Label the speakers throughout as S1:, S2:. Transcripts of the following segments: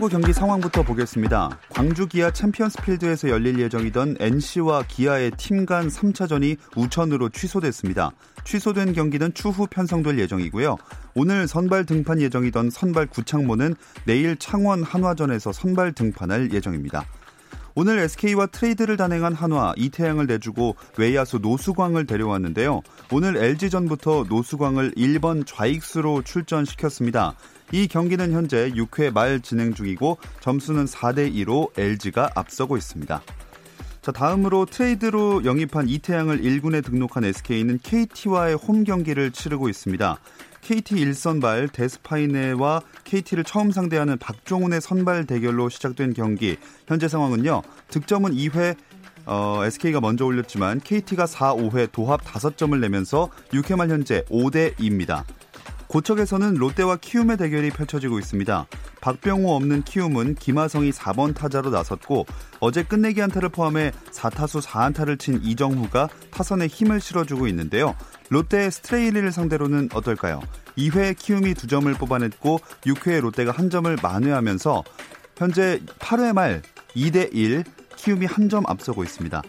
S1: 프로야구 경기 상황부터 보겠습니다. 광주 기아 챔피언스필드에서 열릴 예정이던 NC와 기아의 팀 간 3차전이 우천으로 취소됐습니다. 취소된 경기는 추후 편성될 예정이고요. 오늘 선발 등판 예정이던 선발 구창모는 내일 창원 한화전에서 선발 등판할 예정입니다. 오늘 SK와 트레이드를 단행한 한화 이태양을 내주고 외야수 노수광을 데려왔는데요. 오늘 LG전부터 노수광을 1번 좌익수로 출전시켰습니다. 이 경기는 현재 6회 말 진행 중이고 점수는 4대 2로 LG가 앞서고 있습니다. 자, 다음으로 트레이드로 영입한 이태양을 1군에 등록한 SK는 KT와의 홈 경기를 치르고 있습니다. KT 1선발 데스파이네와 KT를 처음 상대하는 박종훈의 선발 대결로 시작된 경기. 현재 상황은요. 득점은 2회 어, SK가 먼저 올렸지만 KT가 4, 5회 도합 5점을 내면서 6회 말 현재 5대 2입니다. 고척에서는 롯데와 키움의 대결이 펼쳐지고 있습니다. 박병호 없는 키움은 김하성이 4번 타자로 나섰고 어제 끝내기 한타를 포함해 4타수 4안타를 친 이정후가 타선에 힘을 실어주고 있는데요. 롯데의 스트레일리를 상대로는 어떨까요? 2회 키움이 2점을 뽑아냈고 6회에 롯데가 한 점을 만회하면서 현재 8회 말 2대 1 키움이 한점 앞서고 있습니다.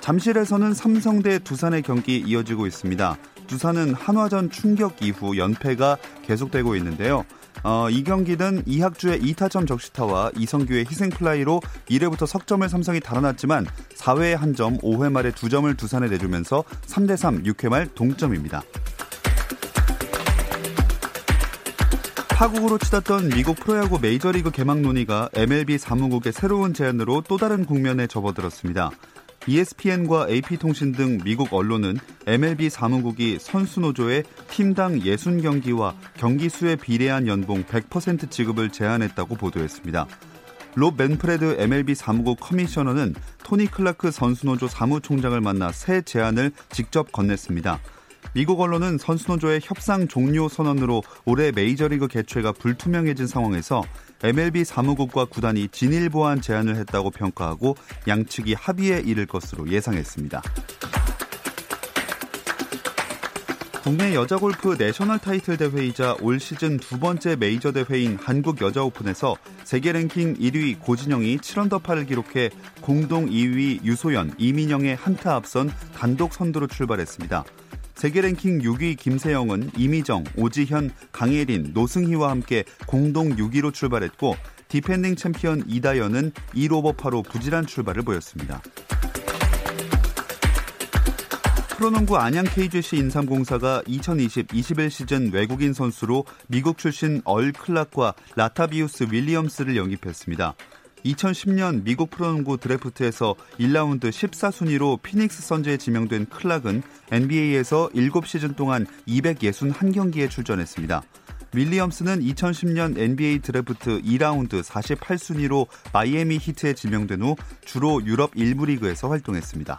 S1: 잠실에서는 삼성 대 두산의 경기 이어지고 있습니다. 두산은 한화전 충격 이후 연패가 계속되고 있는데요. 어, 이 경기는 이학주의 2타점 적시타와 이성규의 희생플라이로 1회부터 석점을 삼성이 달아났지만 4회에 한 점, 5회 말에 2점을 두산에 내주면서 3대3 6회 말 동점입니다. 파국으로 치닫던 미국 프로야구 메이저리그 개막 논의가 MLB 사무국의 새로운 제안으로 또 다른 국면에 접어들었습니다. ESPN과 AP통신 등 미국 언론은 MLB 사무국이 선수 노조에 팀당 60경기와 경기 수에 비례한 연봉 100% 지급을 제안했다고 보도했습니다. 롭 맨프레드 MLB 사무국 커미셔너는 토니 클라크 선수 노조 사무총장을 만나 새 제안을 직접 건넸습니다. 미국 언론은 선수노조의 협상 종료 선언으로 올해 메이저리그 개최가 불투명해진 상황에서 MLB 사무국과 구단이 진일 보안 제안을 했다고 평가하고 양측이 합의에 이를 것으로 예상했습니다. 국내 여자 골프 내셔널 타이틀 대회이자 올 시즌 두 번째 메이저 대회인 한국 여자 오픈에서 세계 랭킹 1위 고진영이 7언더파를 기록해 공동 2위 유소연, 이민영에 한 타 앞선 단독 선두로 출발했습니다. 세계 랭킹 6위 김세영은 이미정, 오지현, 강예린, 노승희와 함께 공동 6위로 출발했고 디펜딩 챔피언 이다연은 1오버파로 부진한 출발을 보였습니다. 프로농구 안양 KGC 인삼공사가 2020-21 시즌 외국인 선수로 미국 출신 얼 클락과 라타비우스 윌리엄스를 영입했습니다. 2010년 미국 프로농구 드래프트에서 1라운드 14순위로 피닉스 선즈에 지명된 클락은 NBA에서 7시즌 동안 261경기에 출전했습니다. 윌리엄스는 2010년 NBA 드래프트 2라운드 48순위로 마이애미 히트에 지명된 후 주로 유럽 1부 리그에서 활동했습니다.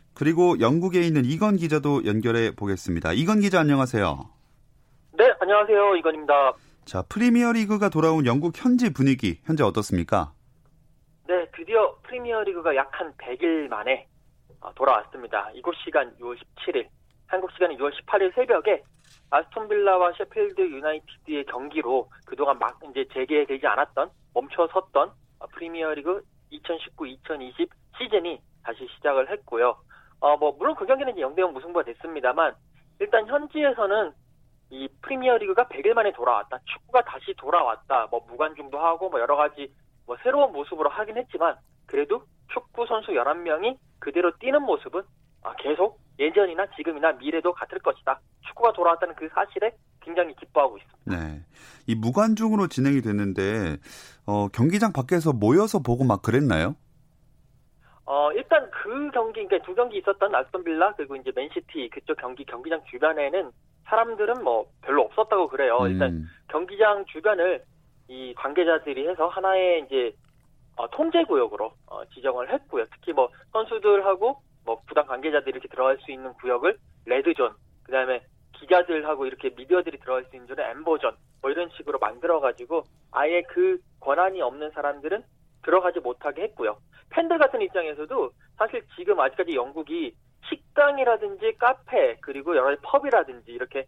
S1: 그리고 영국에 있는 이건 기자도 연결해 보겠습니다. 이건 기자 안녕하세요.
S2: 네, 안녕하세요. 이건입니다.
S1: 자, 프리미어리그가 돌아온 영국 현지 분위기 현재 어떻습니까?
S2: 네, 드디어 프리미어리그가 약 한 100일 만에 어, 돌아왔습니다. 이곳 시간 6월 17일, 한국 시간은 6월 18일 새벽에 아스톤 빌라와 셰필드 유나이티드의 경기로 그동안 막 이제 재개되지 않았던 멈춰섰던 프리미어리그 2019-2020 시즌이 다시 시작을 했고요. 어, 뭐 물론 그 경기는 이제 0대0 무승부가 됐습니다만 일단 현지에서는 이 프리미어 리그가 100일 만에 돌아왔다. 축구가 다시 돌아왔다. 뭐 무관중도 하고 뭐 여러 가지 뭐 새로운 모습으로 하긴 했지만 그래도 축구 선수 11명이 그대로 뛰는 모습은 아, 계속 예전이나 지금이나 미래도 같을 것이다. 축구가 돌아왔다는 그 사실에 굉장히 기뻐하고 있습니다.
S1: 네. 이 무관중으로 진행이 됐는데 어, 경기장 밖에서 모여서 보고 막 그랬나요?
S2: 어, 일단 그 경기, 그러니까 두 경기 있었던 알스톤 빌라 그리고 이제 맨시티 그쪽 경기 경기장 주변에는 사람들은 뭐 별로 없었다고 그래요. 음. 일단 경기장 주변을 이 관계자들이 해서 하나의 이제 어, 통제 구역으로 어, 지정을 했고요. 특히 뭐 선수들하고 뭐 구단 관계자들이 이렇게 들어갈 수 있는 구역을 red zone, 그다음에 기자들하고 이렇게 미디어들이 들어갈 수 있는 zone은 amber zone, 뭐 이런 식으로 만들어 가지고 아예 그 권한이 없는 사람들은 들어가지 못하게 했고요. 팬들 같은 입장에서도 사실 지금 아직까지 영국이 식당이라든지 카페 그리고 여러 pub이라든지 이렇게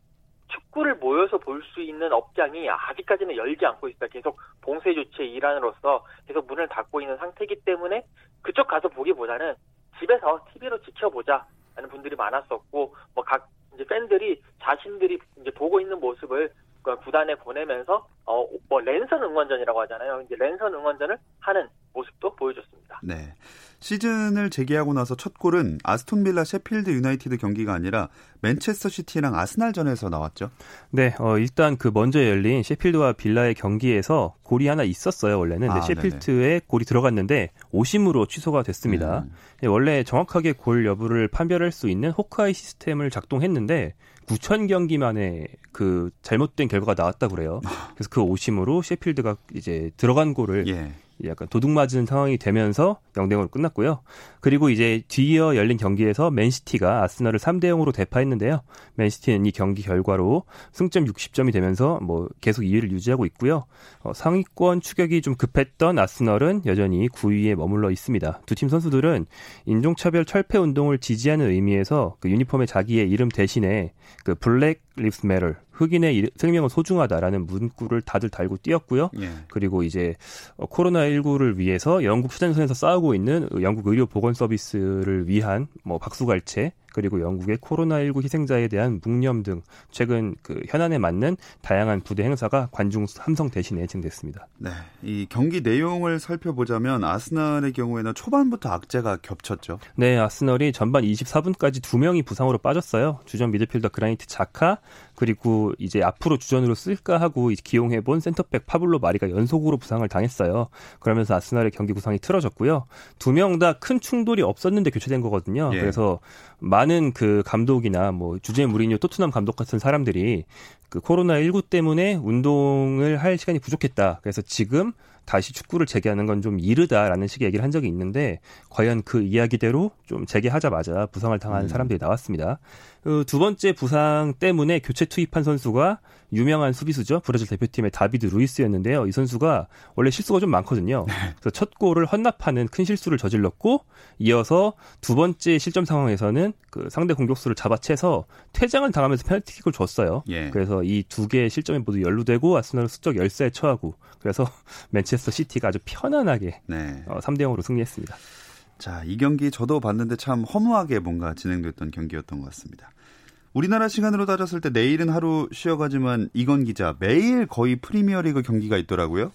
S2: 축구를 모여서 볼 수 있는 업장이 아직까지는 열지 않고 있다. 계속 봉쇄 조치의 일환으로서 계속 문을 닫고 있는 상태이기 때문에 그쪽 가서 보기보다는 집에서 TV로 지켜보자 하는 분들이 많았었고 뭐 각 이제 팬들이 자신들이 이제 보고 있는 모습을 구단에 보내면서 어 뭐 랜선 응원전이라고 하잖아요. 이제 랜선 응원전을 하는 모습도 보여줬습니다.
S1: 네. 시즌을 재개하고 나서 첫 골은 아스톤 빌라 셰필드 유나이티드 경기가 아니라 맨체스터 시티랑 아스날전에서 나왔죠.
S3: 네, 어, 일단 그 먼저 열린 셰필드와 빌라의 경기에서 골이 하나 있었어요 원래는. 아, 셰필드에. 골이 들어갔는데 오심으로 취소가 됐습니다. 음. 네, 원래 정확하게 골 여부를 판별할 수 있는 호크아이 시스템을 작동했는데 9천 경기 만에 그 잘못된 결과가 나왔다 그래요. 아. 그래서 그 오심으로 셰필드가 이제 들어간 골을 예. 약간 도둑 맞은 상황이 되면서 0대 0으로 끝났고요. 그리고 이제 뒤이어 열린 경기에서 맨시티가 아스널을 3대 0으로 대파했는데요. 맨시티는 이 경기 결과로 승점 60점이 되면서 뭐 계속 2위를 유지하고 있고요. 어, 상위권 추격이 좀 급했던 아스널은 여전히 9위에 머물러 있습니다. 두 팀 선수들은 인종차별 철폐 운동을 지지하는 의미에서 그 유니폼에 자기의 이름 대신에 그 Black Lives Matter 흑인의 생명은 소중하다라는 문구를 다들 달고 뛰었고요. 예. 그리고 이제 어, 코로나19를 위해서 영국 최전선에서 싸우고 있는 영국 의료 보건 서비스를 위한 뭐 박수갈채 그리고 영국의 코로나19 희생자에 대한 묵념 등 최근 그 현안에 맞는 다양한 부대 행사가 관중 함성 대신에 진행됐습니다.
S1: 네, 이 경기 내용을 살펴보자면 아스날의 경우에는 초반부터 악재가 겹쳤죠.
S3: 네, 아스널이 전반 24분까지 두 명이 부상으로 빠졌어요. 주전 미드필더 그라니트 자카 그리고 이제 앞으로 주전으로 쓸까 하고 기용해본 센터백 파블로 마리가 연속으로 부상을 당했어요. 그러면서 아스날의 경기 구상이 틀어졌고요. 두 명 다 큰 충돌이 없었는데 교체된 거거든요. 예. 그래서 많은 그 감독이나 뭐 주제 무리뉴 토트넘 감독 같은 사람들이 그 코로나 19 때문에 운동을 할 시간이 부족했다. 그래서 지금 다시 축구를 재개하는 건 좀 이르다라는 식의 얘기를 한 적이 있는데 과연 그 이야기대로 좀 재개하자마자 부상을 당한 음. 사람들이 나왔습니다. 그 두 번째 부상 때문에 교체 투입한 선수가 유명한 수비수죠. 브라질 대표팀의 다비드 루이스였는데요. 이 선수가 원래 실수가 좀 많거든요. 네. 그래서 첫 골을 헌납하는 큰 실수를 저질렀고 이어서 두 번째 실점 상황에서는 그 상대 공격수를 잡아채서 퇴장을 당하면서 페널티킥을 줬어요. 예. 그래서 이 두 개의 실점이 모두 연루되고 아스널은 수적 열세에 처하고 그래서 맨체스터 시티가 아주 편안하게 네. 어, 3대 0으로 승리했습니다.
S1: 자, 이 경기 저도 봤는데 참 허무하게 뭔가 진행됐던 경기였던 것 같습니다. 우리나라 시간으로 따졌을 때 내일은 하루 쉬어가지만 이건 기자 매일 거의 프리미어리그 경기가 있더라고요.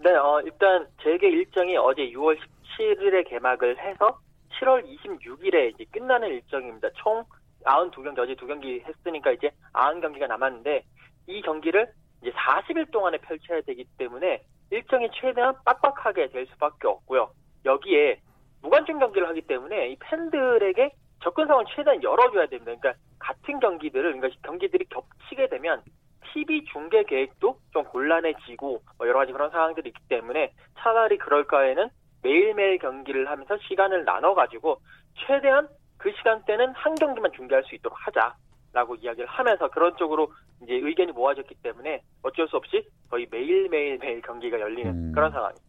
S2: 네, 어, 일단 재개 일정이 어제 6월 17일에 개막을 해서 7월 26일에 이제 끝나는 일정입니다. 총 92경기 어제 두 경기 했으니까 이제 90경기가 남았는데 이 경기를 이제 40일 동안에 펼쳐야 되기 때문에 일정이 최대한 빡빡하게 될 수밖에 없고요. 여기에 무관중 경기를 하기 때문에 이 팬들에게 접근성을 최대한 열어줘야 됩니다. 그러니까 같은 경기들을 그러니까 경기들이 겹치게 되면 TV 중계 계획도 좀 곤란해지고 뭐 여러 가지 그런 상황들이 있기 때문에 차라리 그럴 거에는 매일매일 경기를 하면서 시간을 나눠 가지고 최대한 그 시간대는 한 경기만 중계할 수 있도록 하자라고 이야기를 하면서 그런 쪽으로 이제 의견이 모아졌기 때문에 어쩔 수 없이 거의 매일 매일 매일 경기가 열리는 음. 그런 상황입니다.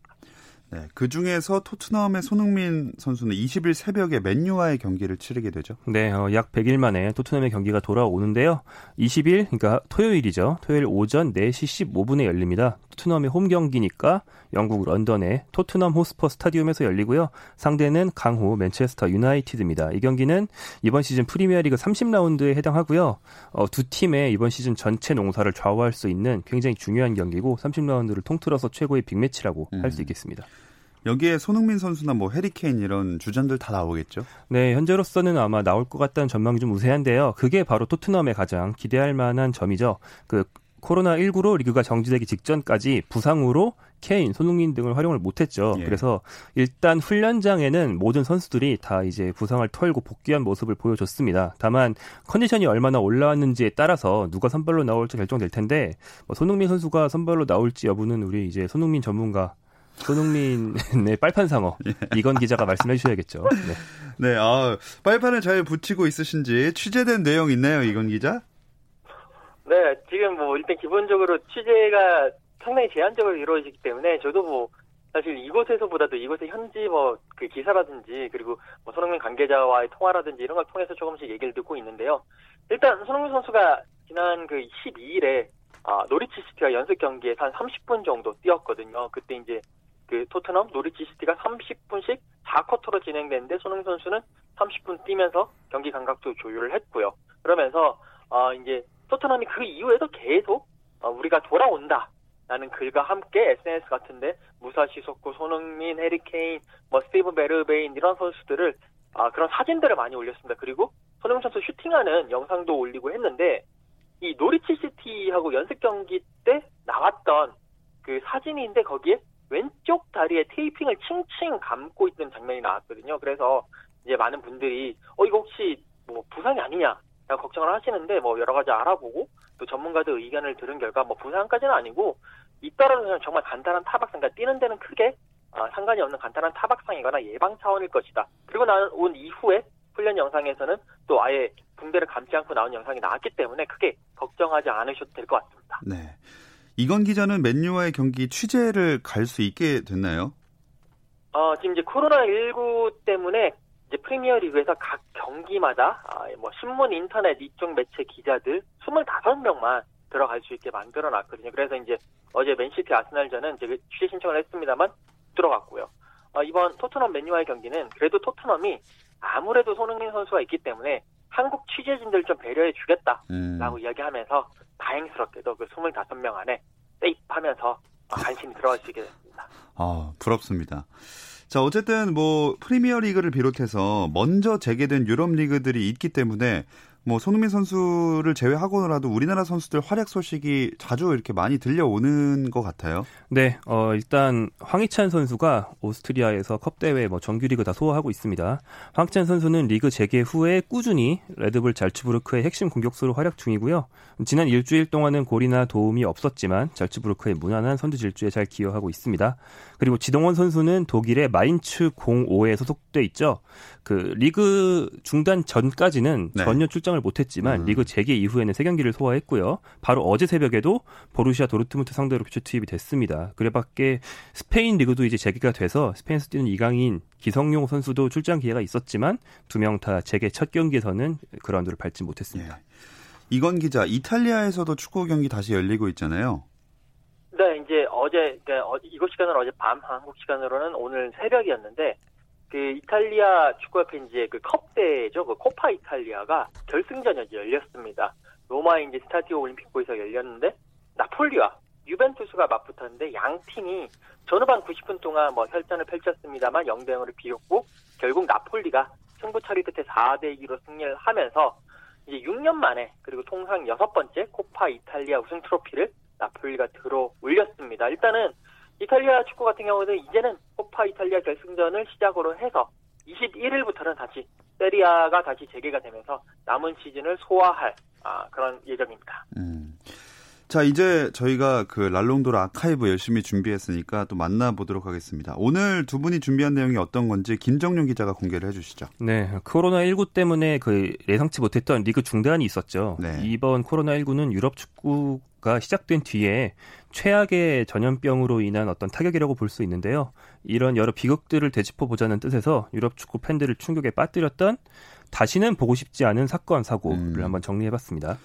S1: 네, 그 중에서 토트넘의 손흥민 선수는 20일 새벽에 맨유와의 경기를 치르게 되죠.
S3: 네, 어, 약 100일 만에 토트넘의 경기가 돌아오는데요. 20일, 그러니까 토요일이죠. 토요일 오전 4시 15분에 열립니다. 토트넘의 홈 경기니까 영국 런던의 토트넘 호스퍼 스타디움에서 열리고요. 상대는 강호 맨체스터 유나이티드입니다. 이 경기는 이번 시즌 프리미어리그 30라운드에 해당하고요. 어, 두 팀의 이번 시즌 전체 농사를 좌우할 수 있는 굉장히 중요한 경기고 30라운드를 통틀어서 최고의 빅매치라고 음. 할수 있겠습니다.
S1: 여기에 손흥민 선수나 뭐 해리케인 이런 주전들 다 나오겠죠?
S3: 네, 현재로서는 아마 나올 것 같다는 전망이 좀 우세한데요. 그게 바로 토트넘의 가장 기대할 만한 점이죠. 그 코로나19로 리그가 정지되기 직전까지 부상으로 케인, 손흥민 등을 활용을 못했죠. 예. 그래서 일단 훈련장에는 모든 선수들이 다 이제 부상을 털고 복귀한 모습을 보여줬습니다. 다만 컨디션이 얼마나 올라왔는지에 따라서 누가 선발로 나올지 결정될 텐데 뭐 손흥민 선수가 선발로 나올지 여부는 우리 이제 손흥민 전문가 손흥민의 빨판상어 예. 이건 기자가 말씀해 주셔야겠죠. 네.
S1: 네, 아, 빨판을 잘 붙이고 있으신지 취재된 내용 있나요, 이건 기자?
S2: 네, 지금 뭐 일단 기본적으로 취재가 상당히 제한적으로 이루어지기 때문에 저도 뭐 사실 이곳에서보다도 이곳의 현지 뭐 그 기사라든지 그리고 뭐 손흥민 관계자와의 통화라든지 이런 걸 통해서 조금씩 얘기를 듣고 있는데요. 일단 손흥민 선수가 지난 그 12일에 아, 노리치 시티와 연습 경기에서 한 30분 정도 뛰었거든요. 그때 이제 그 토트넘 노리치 시티가 30분씩 4쿼터로 진행되는데 손흥민 선수는 30분 뛰면서 경기 감각도 조율을 했고요. 그러면서 어 이제 토트넘이 그 이후에도 계속 어, 우리가 돌아온다. 라는 글과 함께 SNS 같은데 무사 시소코 손흥민, 해리 케인, 뭐 스티브 베르바인 이런 선수들을 아, 그런 사진들을 많이 올렸습니다. 그리고 손흥민 선수 슈팅하는 영상도 올리고 했는데 이 노리치 시티하고 연습 경기 때 나왔던 그 사진인데 거기에 왼쪽 다리에 테이핑을 칭칭 감고 있는 장면이 나왔거든요. 그래서 이제 많은 분들이 어 이거 혹시 뭐 부상이 아니냐 걱정을 하시는데 뭐 여러 가지 알아보고 또 전문가들 의견을 들은 결과 뭐 부상까지는 아니고 잇따라서 정말 간단한 타박상, 그러니까 뛰는 데는 크게 어, 상관이 없는 간단한 타박상이거나 예방 차원일 것이다. 그리고 나온 이후에 훈련 영상에서는 또 아예 붕대를 감지 않고 나온 영상이 나왔기 때문에 크게 걱정하지 않으셔도 될 것 같습니다.
S1: 네. 이건 기자는 맨유와의 경기 취재를 갈 수 있게 됐나요?
S2: 어, 지금 이제 코로나19 때문에 이제 프리미어 리그에서 각 경기마다 아, 뭐 신문, 인터넷 이쪽 매체 기자들 25명만 들어갈 수 있게 만들어 놨거든요. 그래서 이제 어제 맨시티 아스날전은 제가 취재 신청을 했습니다만 들어갔고요. 어, 이번 토트넘 맨유와의 경기는 그래도 토트넘이 아무래도 손흥민 선수가 있기 때문에 한국 취재진들 좀 배려해 주겠다라고 음. 이야기하면서 다행스럽게도 그 25명 안에 세입하면서 간신히 들어갈 수 있게 됐습니다.
S1: 아, 부럽습니다. 자, 어쨌든 뭐 프리미어 리그를 비롯해서 먼저 재개된 유럽 리그들이 있기 때문에 뭐 손흥민 선수를 제외하고라도 우리나라 선수들 활약 소식이 자주 이렇게 많이 들려오는 것 같아요.
S3: 네, 어, 일단 황희찬 선수가 오스트리아에서 컵 대회 뭐 정규리그 다 소화하고 있습니다. 황희찬 선수는 리그 재개 후에 꾸준히 레드불 잘츠부르크의 핵심 공격수로 활약 중이고요. 지난 일주일 동안은 골이나 도움이 없었지만 잘츠부르크의 무난한 선두 질주에 잘 기여하고 있습니다. 그리고 지동원 선수는 독일의 마인츠 05에 소속돼 있죠. 그 리그 중단 전까지는 네. 전혀 출장을 못했지만 음. 리그 재개 이후에는 세 경기를 소화했고요. 바로 어제 새벽에도 보루시아 도르트문트 상대로 교체 투입이 됐습니다. 그래밖에 스페인 리그도 이제 재개가 돼서 스페인에서 뛰는 이강인, 기성용 선수도 출장 기회가 있었지만 두 명 다 재개 첫 경기에서는 그라운드를 밟지 못했습니다. 네.
S1: 이건 기자, 이탈리아에서도 축구 경기 다시 열리고 있잖아요.
S2: 네, 이제 어제 그러니까 이곳 시간은 어제 밤 한국 시간으로는 오늘 새벽이었는데 그 이탈리아 축구협회 이제 그 컵대죠, 그 코파 이탈리아가 결승전이 열렸습니다. 로마 이제 스타디오 올림픽보에서 열렸는데 나폴리와 유벤투스가 맞붙었는데 양 팀이 전후반 90분 동안 뭐 혈전을 펼쳤습니다만 0대 0으로 비겼고 결국 나폴리가 승부 처리 끝에 4대 2로 승리를 하면서 이제 6년 만에 그리고 통상 여섯 번째 코파 이탈리아 우승 트로피를 나폴리가 들어 올렸습니다. 일단은 이탈리아 축구 같은 경우는 이제는 코파 이탈리아 결승전을 시작으로 해서 21일부터는 다시 세리아가 다시 재개가 되면서 남은 시즌을 소화할 아, 그런 예정입니다. 음.
S1: 자, 이제 저희가 그 랄롱도르 아카이브 열심히 준비했으니까 또 만나보도록 하겠습니다. 오늘 두 분이 준비한 내용이 어떤 건지 김정용 기자가 공개를 해주시죠.
S3: 네, 코로나 19 때문에 그 예상치 못했던 리그 중단이 있었죠. 네. 이번 코로나 19는 유럽 축구 가 시작된 뒤에 최악의 전염병으로 인한 어떤 타격이라고 볼 수 있는데요. 이런 여러 비극들을 되짚어 보자는 뜻에서 유럽 축구 팬들을 충격에 빠뜨렸던 다시는 보고 싶지 않은 사건 사고를 음. 한번 정리해 봤습니다.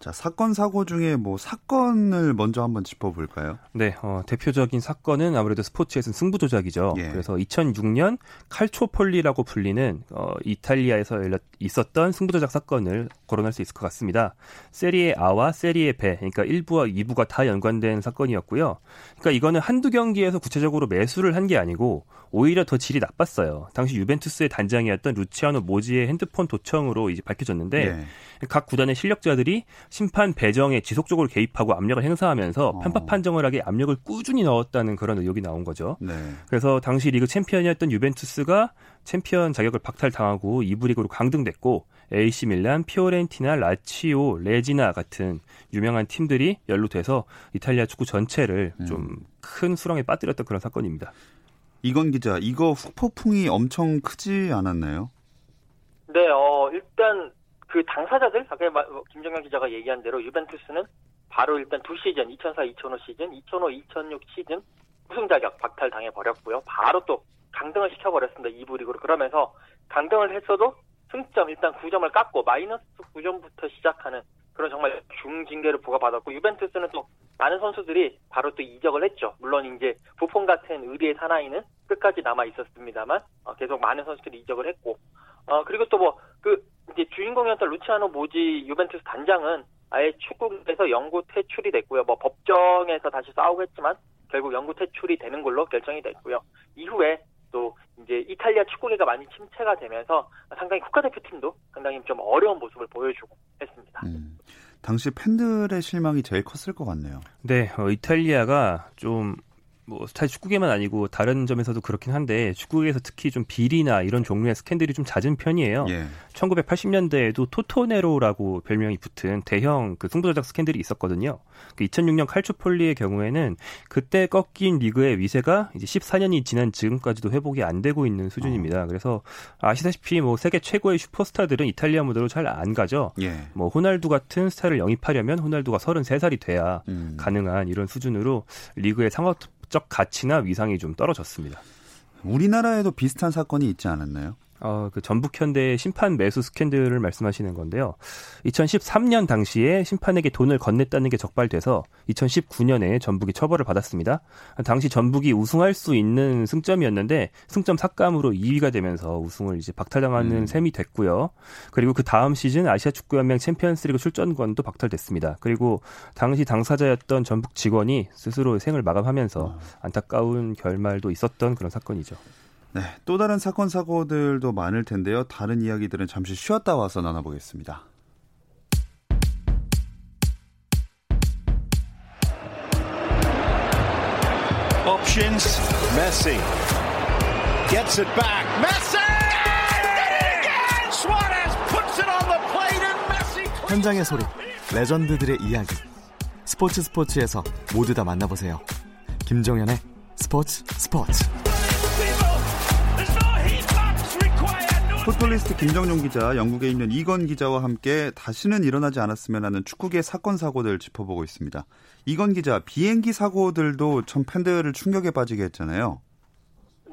S1: 자, 사건 사고 중에 뭐 사건을 먼저 한번 짚어볼까요?
S3: 네, 어, 대표적인 사건은 아무래도 스포츠에서는 승부 조작이죠. 예. 그래서 2006년 칼초폴리라고 불리는 어, 이탈리아에서 열렸, 있었던 승부 조작 사건을 거론할 수 있을 것 같습니다. 세리에 A와 세리에 배, 그러니까 1부와 2부가 다 연관된 사건이었고요. 그러니까 이거는 한두 경기에서 구체적으로 매수를 한 게 아니고 오히려 더 질이 나빴어요. 당시 유벤투스의 단장이었던 루치아노 모지의 핸드폰 도청으로 이제 밝혀졌는데 예. 각 구단의 실력자들이 심판 배정에 지속적으로 개입하고 압력을 행사하면서 어. 편파 판정을 하게 압력을 꾸준히 넣었다는 그런 의혹이 나온 거죠. 네. 그래서 당시 리그 챔피언이었던 유벤투스가 챔피언 자격을 박탈당하고 2부 리그로 강등됐고 AC 밀란, 피오렌티나, 라치오, 레지나 같은 유명한 팀들이 연루돼서 이탈리아 축구 전체를 음. 좀 큰 수렁에 빠뜨렸던 그런 사건입니다.
S1: 이건 기자, 이거 후폭풍이 엄청 크지 않았나요?
S2: 네, 어, 일단 그 당사자들 아까 뭐 김정현 기자가 얘기한 대로 유벤투스는 바로 일단 두 시즌 2004-2005 시즌, 2005-2006 시즌 우승 자격 박탈 당해 버렸고요. 바로 또 강등을 시켜 버렸습니다. 2부 리그로 그러면서 강등을 했어도 승점 일단 9점을 깎고 마이너스 9점부터 시작하는 그런 정말 중징계를 부과받았고 유벤투스는 또 많은 선수들이 바로 또 이적을 했죠. 물론 이제 부폰 같은 의리의 사나이는 끝까지 남아 있었습니다만 어, 계속 많은 선수들이 이적을 했고 어 그리고 또 뭐 주인공이었던 루치아노 모지 유벤투스 단장은 아예 축구에서 영구 퇴출이 됐고요. 뭐 법정에서 다시 싸우고 했지만 결국 영구 퇴출이 되는 걸로 결정이 됐고요. 이후에 또 이제 이탈리아 축구계가 많이 침체가 되면서 상당히 국가대표팀도 상당히 좀 어려운 모습을 보여주고 했습니다. 음,
S1: 당시 팬들의 실망이 제일 컸을 것 같네요.
S3: 네, 어, 이탈리아가 좀 뭐 스타일 축구계만 아니고 다른 점에서도 그렇긴 한데 축구계에서 특히 좀 비리나 이런 종류의 스캔들이 좀 잦은 편이에요. 예. 1980년대에도 토토네로라고 별명이 붙은 대형 그 승부 조작 스캔들이 있었거든요. 그 2006년 칼초폴리의 경우에는 그때 꺾인 리그의 위세가 이제 14년이 지난 지금까지도 회복이 안 되고 있는 수준입니다. 어. 그래서 아시다시피 뭐 세계 최고의 슈퍼스타들은 이탈리아 무대로 잘 안 가죠. 예. 뭐 호날두 같은 스타일을 영입하려면 호날두가 33살이 돼야 음. 가능한 이런 수준으로 리그의 상업 법적 가치나 위상이 좀 떨어졌습니다.
S1: 우리나라에도 비슷한 사건이 있지 않았나요?
S3: 어, 그 전북 현대의 심판 매수 스캔들을 말씀하시는 건데요. 2013년 당시에 심판에게 돈을 건넸다는 게 적발돼서 2019년에 전북이 처벌을 받았습니다. 당시 전북이 우승할 수 있는 승점이었는데 승점 삭감으로 2위가 되면서 우승을 이제 박탈당하는 음. 셈이 됐고요. 그리고 그 다음 시즌 아시아 축구연맹 챔피언스리그 출전권도 박탈됐습니다. 그리고 당시 당사자였던 전북 직원이 스스로 생을 마감하면서 아. 안타까운 결말도 있었던 그런 사건이죠.
S1: 네, 또 다른 사건 사고들도 많을 텐데요. 다른 이야기들은 잠시 쉬었다 와서 나눠보겠습니다. Options. Messi gets it back. Messi! 현장의 소리, 레전드들의 이야기. 스포츠 스포츠에서 모두 다 만나보세요. 김정현의 스포츠 스포츠. 풋볼리스트 김정용 기자, 영국에 있는 이건 기자와 함께 다시는 일어나지 않았으면 하는 축구계 사건 사고들 짚어보고 있습니다. 이건 기자, 비행기 사고들도 참 팬들을 충격에 빠지게 했잖아요.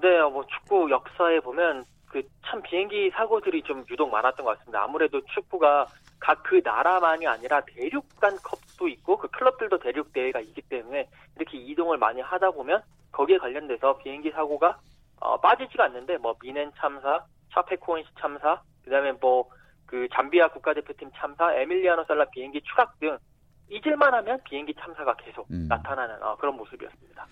S2: 네, 뭐 축구 역사에 보면 그 참 비행기 사고들이 좀 유독 많았던 것 같습니다. 아무래도 축구가 각 그 나라만이 아니라 대륙 간 컵도 있고 그 클럽들도 대륙 대회가 있기 때문에 이렇게 이동을 많이 하다 보면 거기에 관련돼서 비행기 사고가 어, 빠지지가 않는데 뭐 미넨 참사, 샤페코인시 참사, 그다음에 뭐 그 잠비아 국가대표팀 참사, 에밀리아노 살라 비행기 추락 등 잊을만 하면 비행기 참사가 계속 음. 나타나는 어, 그런 모습이었습니다.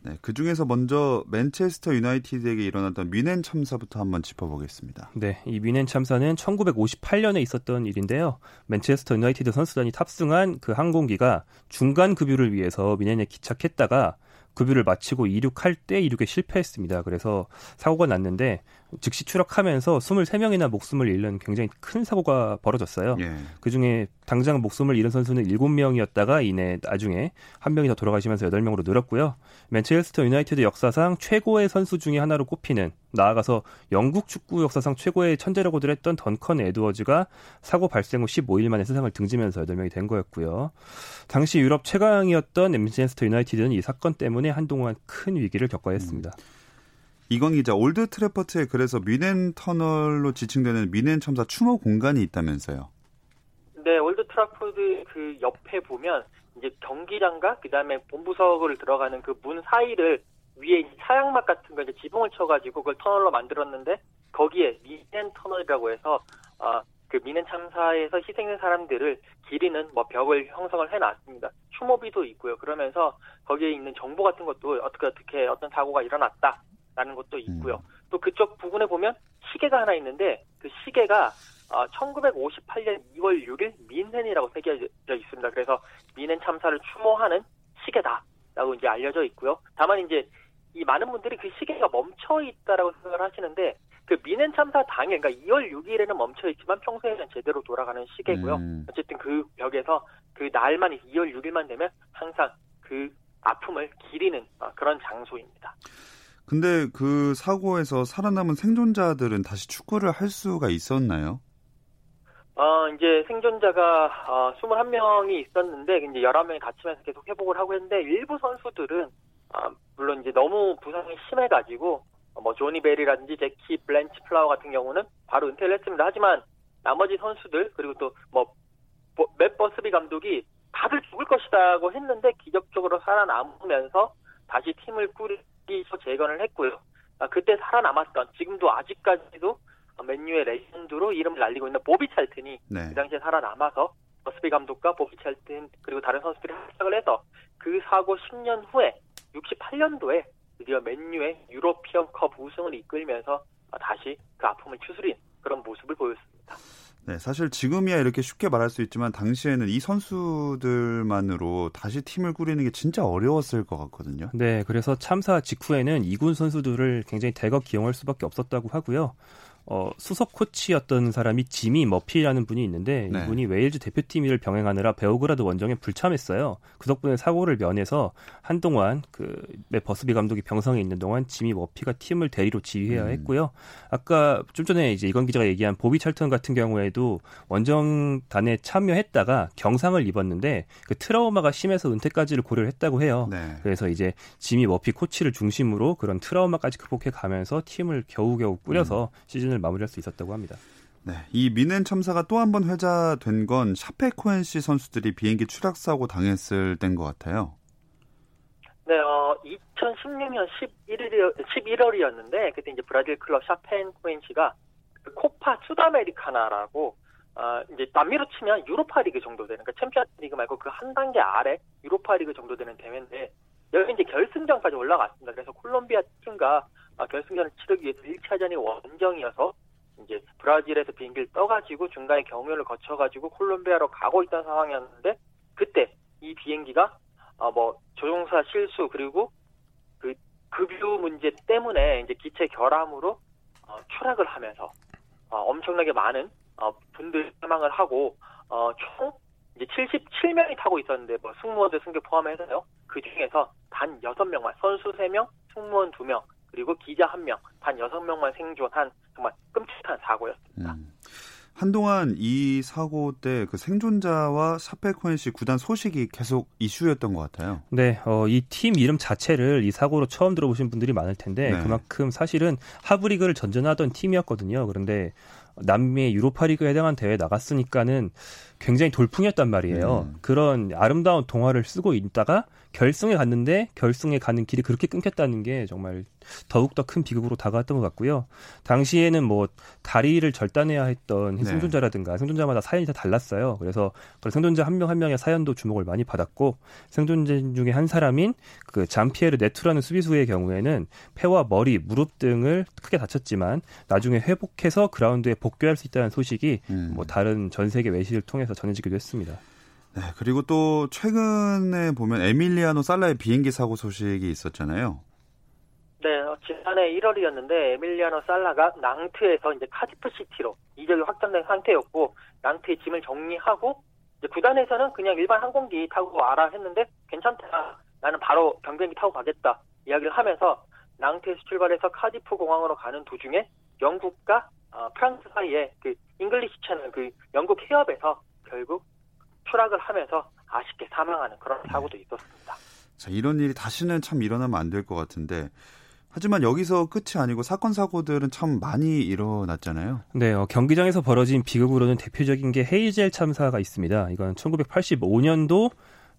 S1: 네, 그 중에서 먼저 맨체스터 유나이티드에게 일어났던 미넨 참사부터 한번 짚어보겠습니다.
S3: 네, 이 미넨 참사는 1958년에 있었던 일인데요. 맨체스터 유나이티드 선수단이 탑승한 그 항공기가 중간 급유를 위해서 미넨에 기착했다가 급유를 마치고 이륙할 때 이륙에 실패했습니다. 그래서 사고가 났는데 즉시 추락하면서 23명이나 목숨을 잃는 굉장히 큰 사고가 벌어졌어요. 예. 그중에 당장 목숨을 잃은 선수는 7명이었다가 이내 나중에 한 명이 더 돌아가시면서 8명으로 늘었고요. 맨체스터 유나이티드 역사상 최고의 선수 중에 하나로 꼽히는 나아가서 영국 축구 역사상 최고의 천재라고들 했던 던컨 에드워즈가 사고 발생 후 15일 만에 세상을 등지면서 8명이 된 거였고요. 당시 유럽 최강이었던 맨체스터 유나이티드는 이 사건 때문에 한동안 큰 위기를 겪어야 했습니다. 음.
S1: 이건 기자 올드 트래퍼드에 그래서 뮌헨 터널로 지칭되는 뮌헨 참사 추모 공간이 있다면서요.
S2: 네, 올드 트래퍼드 그 옆에 보면 이제 경기장과 그다음에 본부석을 들어가는 그 문 사이를 위에 차양막 같은 거 이제 지붕을 쳐가지고 그걸 터널로 만들었는데 거기에 뮌헨 터널이라고 해서 아, 그 뮌헨 참사에서 희생된 사람들을 기리는 뭐 벽을 형성을 해놨습니다. 추모비도 있고요. 그러면서 거기에 있는 정보 같은 것도 어떻게 어떻게 어떤 사고가 일어났다. 라는 것도 있고요. 음. 또 그쪽 부분에 보면 시계가 하나 있는데 그 시계가 어, 1958년 2월 6일 민헨이라고 새겨져 있습니다. 그래서 민헨 참사를 추모하는 시계다라고 이제 알려져 있고요. 다만 이제 이 많은 분들이 그 시계가 멈춰 있다라고 생각을 하시는데 그 민헨 참사 당일 그러니까 2월 6일에는 멈춰 있지만 평소에는 제대로 돌아가는 시계고요. 음. 어쨌든 그 벽에서 그 날만 2월 6일만 되면 항상 그 아픔을 기리는 어, 그런 장소입니다.
S1: 근데 그 사고에서 살아남은 생존자들은 다시 축구를 할 수가 있었나요?
S2: 어, 이제 생존자가 어, 21명이 있었는데 이제 11명이 다치면서 계속 회복을 하고 했는데 일부 선수들은 어, 물론 이제 너무 부상이 심해 가지고 어, 뭐 조니 베리라든지 재키 블란치플라워 같은 경우는 바로 은퇴를 했습니다. 하지만 나머지 선수들 그리고 또 뭐 맷 버스비 감독이 다들 죽을 것이다고 했는데 기적적으로 살아남으면서 다시 팀을 꾸리 여기서 재건을 했고요. 아, 그때 살아남았던 지금도 아직까지도 맨유의 레전드로 이름을 날리고 있는 보비 찰튼이 네. 그 당시에 살아남아서 버스비 감독과 보비 찰튼 그리고 다른 선수들이 합작을 해서 그 사고 10년 후에 68년도에 드디어 맨유의 유로피언 컵 우승을 이끌면서 다시 그 아픔을 추스린 그런 모습을 보였습니다.
S1: 네, 사실 지금이야 이렇게 쉽게 말할 수 있지만 당시에는 이 선수들만으로 다시 팀을 꾸리는 게 진짜 어려웠을 것 같거든요.
S3: 네, 그래서 참사 직후에는 2군 선수들을 굉장히 대거 기용할 수밖에 없었다고 하고요. 어, 수석 코치였던 사람이 지미 머피라는 분이 있는데 네. 이분이 웨일즈 대표팀을 병행하느라 베오그라드 원정에 불참했어요. 그 덕분에 사고를 면해서 한동안 그 버스비 감독이 병상에 있는 동안 지미 머피가 팀을 대리로 지휘해야 음. 했고요. 아까 좀 전에 이제 이건 기자가 얘기한 보비 찰턴 같은 경우에도 원정단에 참여했다가 경상을 입었는데 그 트라우마가 심해서 은퇴까지를 고려를 했다고 해요. 네. 그래서 이제 지미 머피 코치를 중심으로 그런 트라우마까지 극복해 가면서 팀을 겨우겨우 꾸려서 음. 시즌을 시즌을 마무리할 수 있었다고 합니다.
S1: 네, 이 뮌헨 참사가 또 한 번 회자된 건 샤페코엔시 선수들이 비행기 추락 사고 당했을 때인 것 같아요.
S2: 네, 어, 2016년 11일, 11월이었는데 그때 이제 브라질 클럽 샤페코엔시가 그 코파 수다메리카나라고 어, 이제 남미로 치면 유로파 리그 정도 되는 그러니까 챔피언스 리그 말고 그 한 단계 아래 유로파 리그 정도 되는 대회인데 여기 이제 결승전까지 올라갔습니다. 그래서 콜롬비아 팀과 아, 결승전을 치르기 위해서 1차전이 원정이어서 이제 브라질에서 비행기를 떠가지고 중간에 경유를 거쳐가지고 콜롬비아로 가고 있던 상황이었는데 그때 이 비행기가 어, 뭐 조종사 실수 그리고 그 급유 문제 때문에 이제 기체 결함으로 어, 추락을 하면서 어, 엄청나게 많은 어, 분들 사망을 하고 어, 총 이제 77명이 타고 있었는데 뭐 승무원들 승객 포함해서요. 그 중에서 단 6명만 선수 3명, 승무원 2명 그리고 기자 한 명, 단 여섯 명만 생존한 정말 끔찍한 사고였습니다. 음.
S1: 한동안 이 사고 때 그 생존자와 샤페코엔 씨 구단 소식이 계속 이슈였던 것 같아요.
S3: 네, 어, 이 팀 이름 자체를 이 사고로 처음 들어보신 분들이 많을 텐데 네. 그만큼 사실은 하브리그를 전전하던 팀이었거든요. 그런데 남미 유로파리그에 해당한 대회 나갔으니까는 굉장히 돌풍이었단 말이에요. 음. 그런 아름다운 동화를 쓰고 있다가 결승에 갔는데 결승에 가는 길이 그렇게 끊겼다는 게 정말 더욱더 큰 비극으로 다가왔던 것 같고요. 당시에는 뭐 다리를 절단해야 했던 네. 생존자라든가 생존자마다 사연이 다 달랐어요. 그래서 그 생존자 한 명한 한 명의 사연도 주목을 많이 받았고 생존자 중에 한 사람인 그 잠피에르 네투라는 수비수의 경우에는 폐와 머리, 무릎 등을 크게 다쳤지만 나중에 회복해서 그라운드에 복귀할 수 있다는 소식이 음. 뭐 다른 전 세계 외신을 통해서 전해지기도 했습니다.
S1: 네, 그리고 또 최근에 보면 에밀리아노 살라의 비행기 사고 소식이 있었잖아요.
S2: 네, 어, 지난해 1월이었는데 에밀리아노 살라가 낭트에서 이제 카디프 시티로 이적이 확정된 상태였고 낭트에 짐을 정리하고 이제 구단에서는 그냥 일반 항공기 타고 와라 했는데 괜찮다. 나는 바로 경비행기 타고 가겠다. 이야기를 하면서 낭트에서 출발해서 카디프 공항으로 가는 도중에 영국과 어, 프랑스 사이에 그 잉글리시 채널 그 영국 해협에서 결국 추락을 하면서 아쉽게 사망하는 그런 사고도 있었습니다.
S1: 자, 이런 일이 다시는 참 일어나면 안 될 것 같은데 하지만 여기서 끝이 아니고 사건 사고들은 참 많이 일어났잖아요.
S3: 네, 어, 경기장에서 벌어진 비극으로는 대표적인 게 헤이젤 참사가 있습니다. 이건 1985년도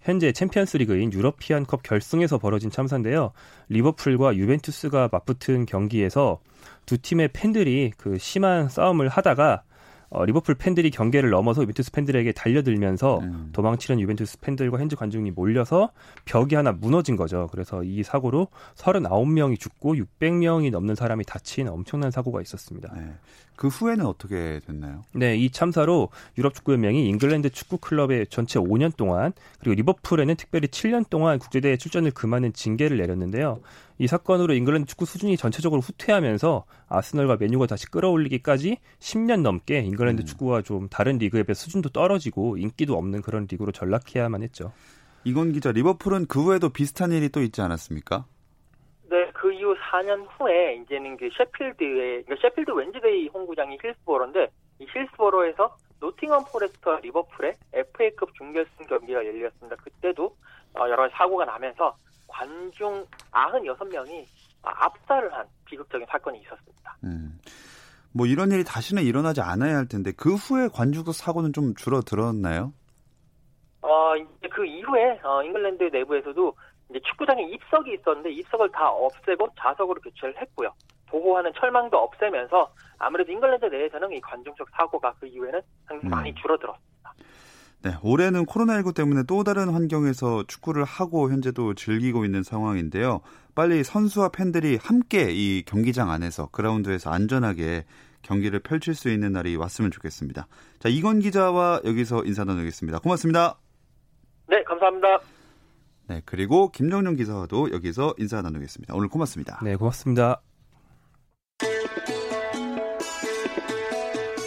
S3: 현재 챔피언스리그인 유러피안컵 결승에서 벌어진 참사인데요. 리버풀과 유벤투스가 맞붙은 경기에서 두 팀의 팬들이 그 심한 싸움을 하다가 어, 리버풀 팬들이 경계를 넘어서 유벤투스 팬들에게 달려들면서 음. 도망치는 유벤투스 팬들과 현지 관중이 몰려서 벽이 하나 무너진 거죠. 그래서 이 사고로 39명이 죽고 600명이 넘는 사람이 다친 엄청난 사고가 있었습니다. 네.
S1: 그 후에는 어떻게 됐나요?
S3: 네, 이 참사로 유럽 축구연맹이 잉글랜드 축구 클럽에 전체 5년 동안 그리고 리버풀에는 특별히 7년 동안 국제대회 출전을 금하는 징계를 내렸는데요. 이 사건으로 잉글랜드 축구 수준이 전체적으로 후퇴하면서 아스널과 맨유가 다시 끌어올리기까지 10년 넘게 잉글랜드 음. 축구와 좀 다른 리그에 비해 수준도 떨어지고 인기도 없는 그런 리그로 전락해야만 했죠.
S1: 이건 기자, 리버풀은 그 후에도 비슷한 일이 또 있지 않았습니까?
S2: 네, 그 이후 4년 후에 이제는 그 셰필드의 그러니까 셰필드 웬즈데이 홈구장이 힐스보로인데 이 힐스보로에서 노팅엄 포레스트와 리버풀의 FA컵 준결승 경기가 열렸습니다. 그때도 어, 여러 가지 사고가 나면서 관중 96명이 압살을 한 비극적인 사건이 있었습니다. 음.
S1: 뭐 이런 일이 다시는 일어나지 않아야 할 텐데 그 후에 관중석 사고는 좀 줄어들었나요?
S2: 어, 이제 그 이후에 어, 잉글랜드 내부에서도 이제 축구장에 입석이 있었는데 입석을 다 없애고 좌석으로 교체를 했고요. 보호하는 철망도 없애면서 아무래도 잉글랜드 내에서는 이 관중석 사고가 그 이후에는 상당히 음. 많이 줄어들었습니다.
S1: 네, 올해는 코로나19 때문에 또 다른 환경에서 축구를 하고 현재도 즐기고 있는 상황인데요. 빨리 선수와 팬들이 함께 이 경기장 안에서 그라운드에서 안전하게 경기를 펼칠 수 있는 날이 왔으면 좋겠습니다. 자, 이건 기자와 여기서 인사 나누겠습니다. 고맙습니다.
S2: 네, 감사합니다.
S1: 네, 그리고 김정용 기자와도 여기서 인사 나누겠습니다. 오늘 고맙습니다.
S3: 네, 고맙습니다.